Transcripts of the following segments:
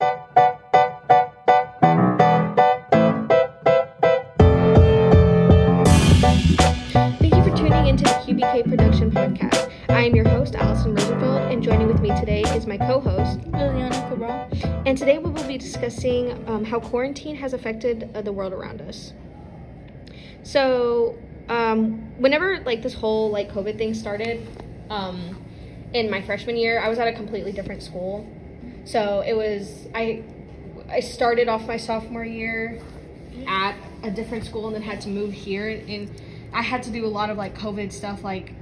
Thank you for tuning into the QBK Production Podcast. I am your host, Allison Rosenfeld, and joining with me today is my co host, Liliana Cabral. and today we will be discussing um, how quarantine has affected uh, the world around us. So, um, whenever like this whole like COVID thing started, um, in my freshman year, I was at a completely different school. So it was I, I started off my sophomore year at a different school and then had to move here, and, and I had to do a lot of like COVID stuff, like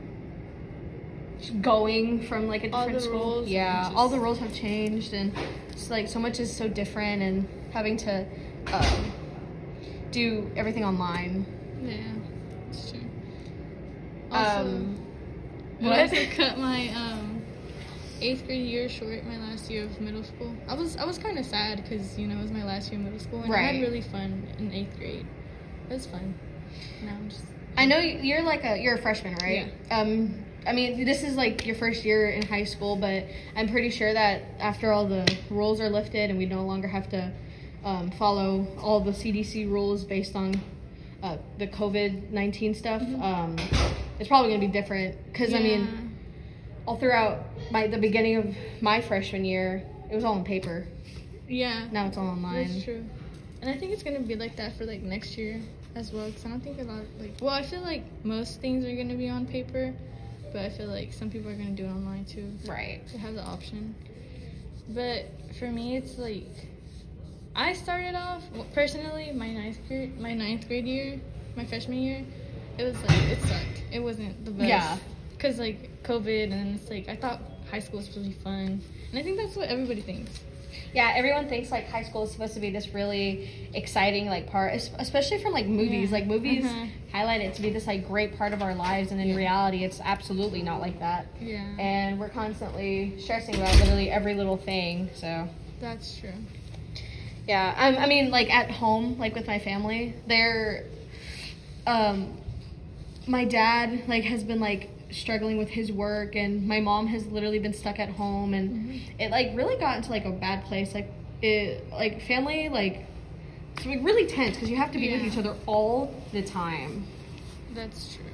going from like a All different the school. rules yeah, and all the rules have changed, and it's like so much is so different, and having to um, do everything online. Yeah, it's true. Also, um, I what? also cut my um, eighth grade year short, my last year of middle school. I was I was kind of sad because you know it was my last year of middle school, and I had really fun in eighth grade. It was fun. Now I'm just I know you- you're like a you're a freshman, right? yeah. Um, I mean, this is like your first year in high school, but I'm pretty sure that after all the rules are lifted and we no longer have to um, follow all the CDC rules based on uh, the COVID nineteen stuff, um, it's probably gonna be different. Because I mean, all throughout my the beginning of my freshman year, it was all on paper. yeah, Now it's all online. That's true. And I think it's gonna be like that for like next year as well. Cause I don't think a lot like well, I feel like most things are gonna be on paper, but I feel like some people are gonna do it online too. Right. to have the option. But for me, it's like I started off personally my ninth grade, my ninth grade year, my freshman year. It was like it sucked. It wasn't the best. Yeah. Cause like COVID, and it's like I thought high school was supposed to be fun, and I think that's what everybody thinks. Yeah, everyone thinks like high school is supposed to be this really exciting like part, especially from like movies. Yeah. Like movies Mhm. highlight it to be this like great part of our lives, and in Yeah. reality, it's absolutely not like that. Yeah, And we're constantly stressing about literally every little thing. So that's true. yeah, I, I mean, like at home, like with my family, they're, um, my dad like has been like struggling with his work, and my mom has literally been stuck at home, and Mm-hmm. it like really got into like a bad place. Like it, like family, like it's like really tense because you have to be with each other all the time. That's true.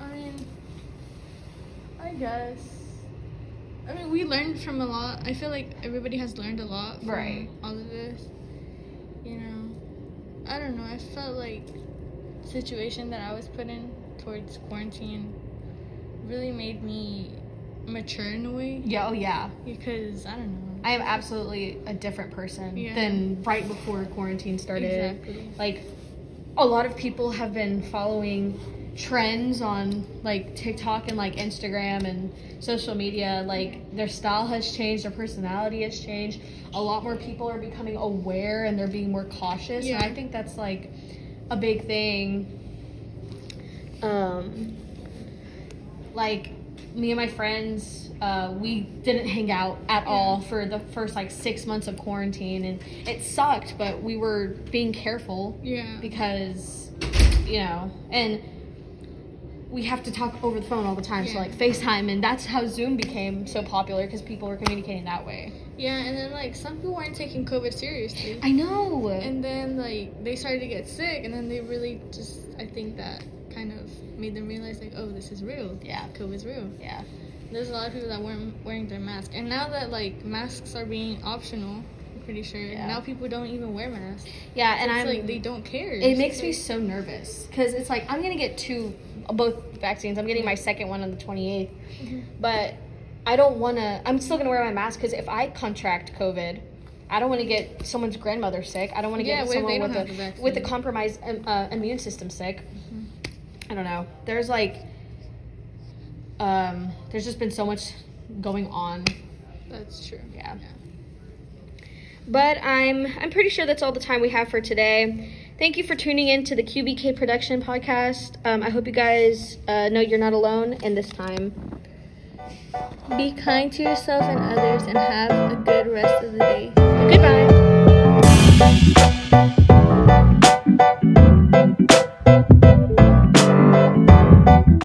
I mean, I guess. I mean, we learned from a lot. I feel like everybody has learned a lot from Right. all of this. You know, I don't know. I felt like situation that I was put in towards quarantine really made me mature in a way Yeah, oh yeah. because I don't know. I am absolutely a different person Yeah. than right before quarantine started. Exactly. Like a lot of people have been following trends on like TikTok and like Instagram and social media. Like their style has changed, their personality has changed. A lot more people are becoming aware and they're being more cautious. Yeah. And I think that's like a big thing. Um like me and my friends uh, we didn't hang out at all for the first like six months of quarantine and it sucked but we were being careful Yeah. because you know and we have to talk over the phone all the time so Yeah. like facetime and that's how zoom became so popular because people were communicating that way Yeah, and then like some people weren't taking COVID seriously. i know And then like they started to get sick, and then they really just I think that made them realize like, oh, this is real. Yeah. COVID's real. yeah There's a lot of people that weren't wearing their mask, and now that like masks are being optional, I'm pretty sure Yeah. now people don't even wear masks. yeah and i'm like they don't care. it It's makes just, me so nervous because it's like i'm gonna get two both vaccines i'm getting my second one on the 28th Mhm. but I don't want to. I'm still gonna wear my mask because if I contract COVID, I don't want to get someone's grandmother sick. I don't want to Yeah, get someone with a the with a compromised um, uh, immune system sick. Mhm. I don't know. There's like, um, there's just been so much going on. That's true. Yeah. But I'm I'm pretty sure that's all the time we have for today. Thank you for tuning in to the QBK Production Podcast. Um, I hope you guys uh, know you're not alone in this time. Be kind to yourself and others, and have a good rest of the day.